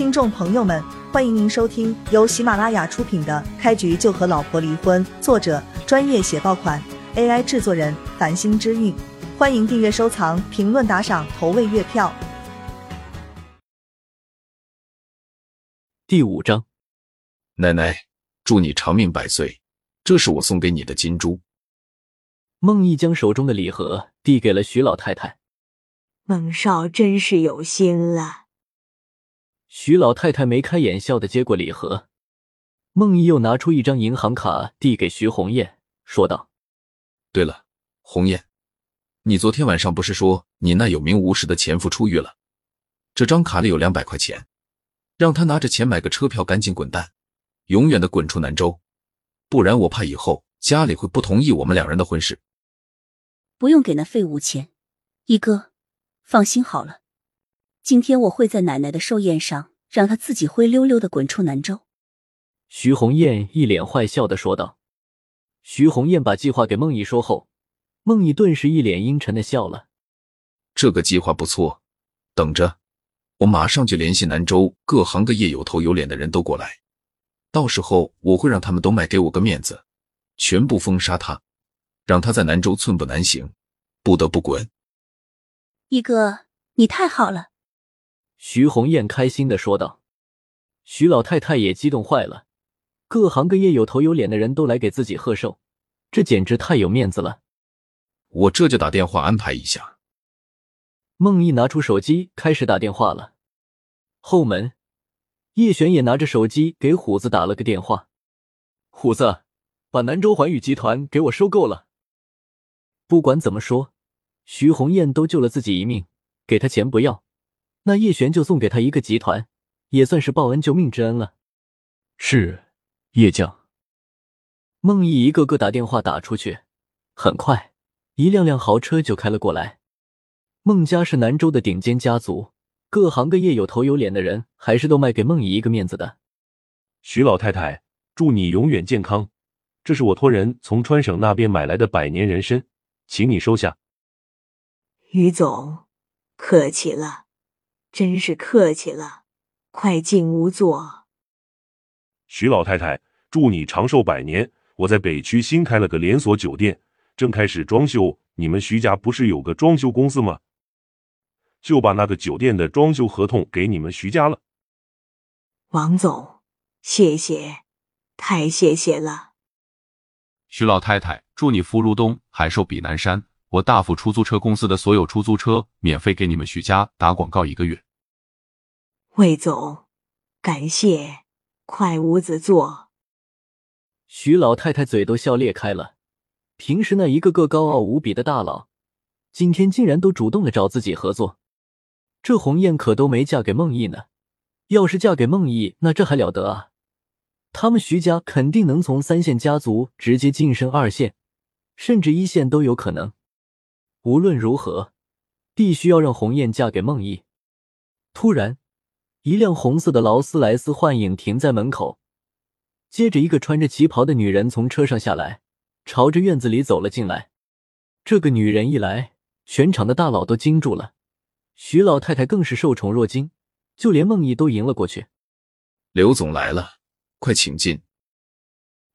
听众朋友们，欢迎您收听由喜马拉雅出品的《开局就和老婆离婚》，作者专业写爆款，AI 制作人繁星之韵。欢迎订阅、收藏、评论、打赏、投喂月票。第五章，奶奶，祝你长命百岁，这是我送给你的金珠。孟毅将手中的礼盒递给了徐老太太。孟少真是有心了。徐老太太眉开眼笑的接过礼盒。孟毅又拿出一张银行卡递给徐红艳，说道：“对了，红艳，你昨天晚上不是说你那有名无实的前夫出狱了？这张卡里有两百块钱，让他拿着钱买个车票，赶紧滚蛋，永远的滚出南州，不然我怕以后家里会不同意我们两人的婚事。”不用给那废物钱，一哥，放心好了。今天我会在奶奶的寿宴上让她自己灰溜溜的滚出南州。徐红艳一脸坏笑的说道。徐红艳把计划给孟毅说后，孟毅顿时一脸阴沉的笑了。这个计划不错，等着，我马上就联系南州各行各业有头有脸的人都过来，到时候我会让他们都卖给我个面子，全部封杀他。让他在南州寸步难行，不得不滚。一哥，你太好了！徐红艳开心的说道。徐老太太也激动坏了，各行各业有头有脸的人都来给自己贺寿，这简直太有面子了。我这就打电话安排一下。孟毅拿出手机开始打电话了。后门，叶璇也拿着手机给虎子打了个电话。虎子，把南州环宇集团给我收购了。不管怎么说，徐红艳都救了自己一命，给他钱不要，那叶璇就送给他一个集团，也算是报恩救命之恩了。是叶将。孟毅一个个打电话打出去，很快，一辆辆豪车就开了过来。孟家是南州的顶尖家族，各行各业有头有脸的人，还是都卖给孟毅一个面子的。徐老太太，祝你永远健康，这是我托人从川省那边买来的百年人参。请你收下，于总，客气了，真是客气了。快进屋坐。徐老太太，祝你长寿百年。我在北区新开了个连锁酒店，正开始装修。你们徐家不是有个装修公司吗？就把那个酒店的装修合同给你们徐家了。王总，谢谢，太谢谢了。徐老太太，祝你福如东，海寿比南山。我大富出租车公司的所有出租车免费给你们徐家打广告一个月。魏总，感谢，快屋子坐。徐老太太嘴都笑裂开了。平时那一个个高傲无比的大佬，今天竟然都主动的找自己合作。这鸿雁可都没嫁给孟毅呢，要是嫁给孟毅，那这还了得啊！他们徐家肯定能从三线家族直接晋升二线，甚至一线都有可能。无论如何，必须要让红艳嫁给孟毅。突然，一辆红色的劳斯莱斯幻影停在门口，接着一个穿着旗袍的女人从车上下来，朝着院子里走了进来。这个女人一来，全场的大佬都惊住了，徐老太太更是受宠若惊，就连梦毅都迎了过去。刘总来了。快请进。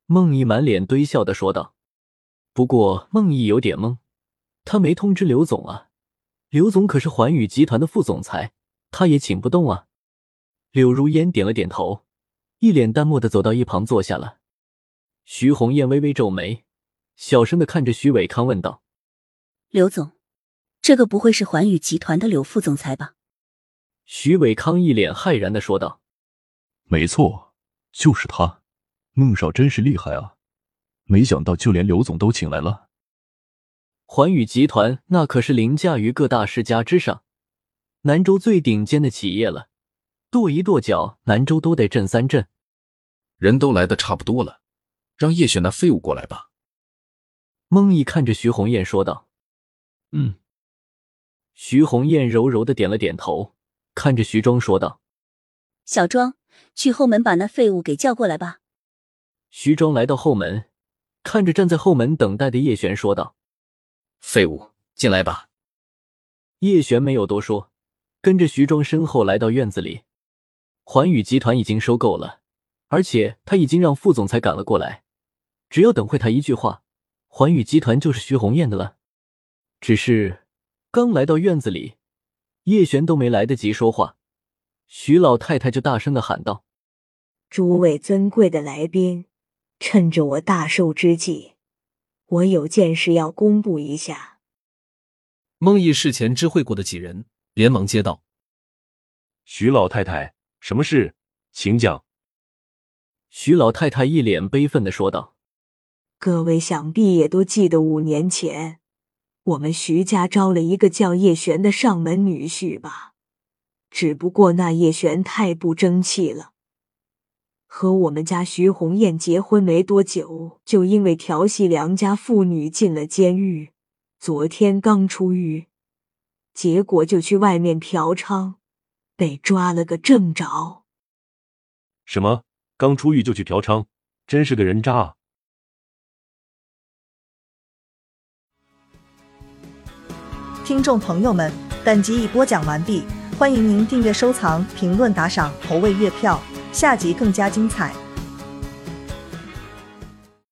梦毅满脸堆笑的说道。不过梦毅有点懵，他没通知刘总啊。刘总可是环宇集团的副总裁，他也请不动啊。柳如烟点了点头，一脸淡漠的走到一旁坐下了。徐红艳微微皱眉，小声的看着徐伟康问道：“刘总，这个不会是环宇集团的柳副总裁吧？”徐伟康一脸骇然的说道：“没错。”就是他，孟少真是厉害啊！没想到就连刘总都请来了。环宇集团那可是凌驾于各大世家之上，南州最顶尖的企业了，跺一跺脚，南州都得震三震。人都来的差不多了，让叶璇那废物过来吧。孟毅看着徐红艳说道：“嗯。”徐红艳柔柔的点了点头，看着徐庄说道：“小庄。”去后门把那废物给叫过来吧。徐庄来到后门，看着站在后门等待的叶璇说道：“废物，进来吧。”叶璇没有多说，跟着徐庄身后来到院子里。环宇集团已经收购了，而且他已经让副总裁赶了过来，只要等会他一句话，环宇集团就是徐红艳的了。只是刚来到院子里，叶璇都没来得及说话，徐老太太就大声的喊道：“诸位尊贵的来宾，趁着我大寿之际，我有件事要公布一下。”孟毅事前知会过的几人连忙接道：“徐老太太。”什么事，请讲。徐老太太一脸悲愤的说道：“各位想必也都记得，五年前我们徐家招了一个叫叶璇的上门女婿吧？只不过那叶璇太不争气了，和我们家徐红艳结婚没多久，就因为调戏良家妇女进了监狱。昨天刚出狱，结果就去外面嫖娼。”被抓了个正着！什么？刚出狱就去嫖娼，真是个人渣啊！听众朋友们，本集已播讲完毕，欢迎您订阅、收藏、评论、打赏、投喂月票，下集更加精彩。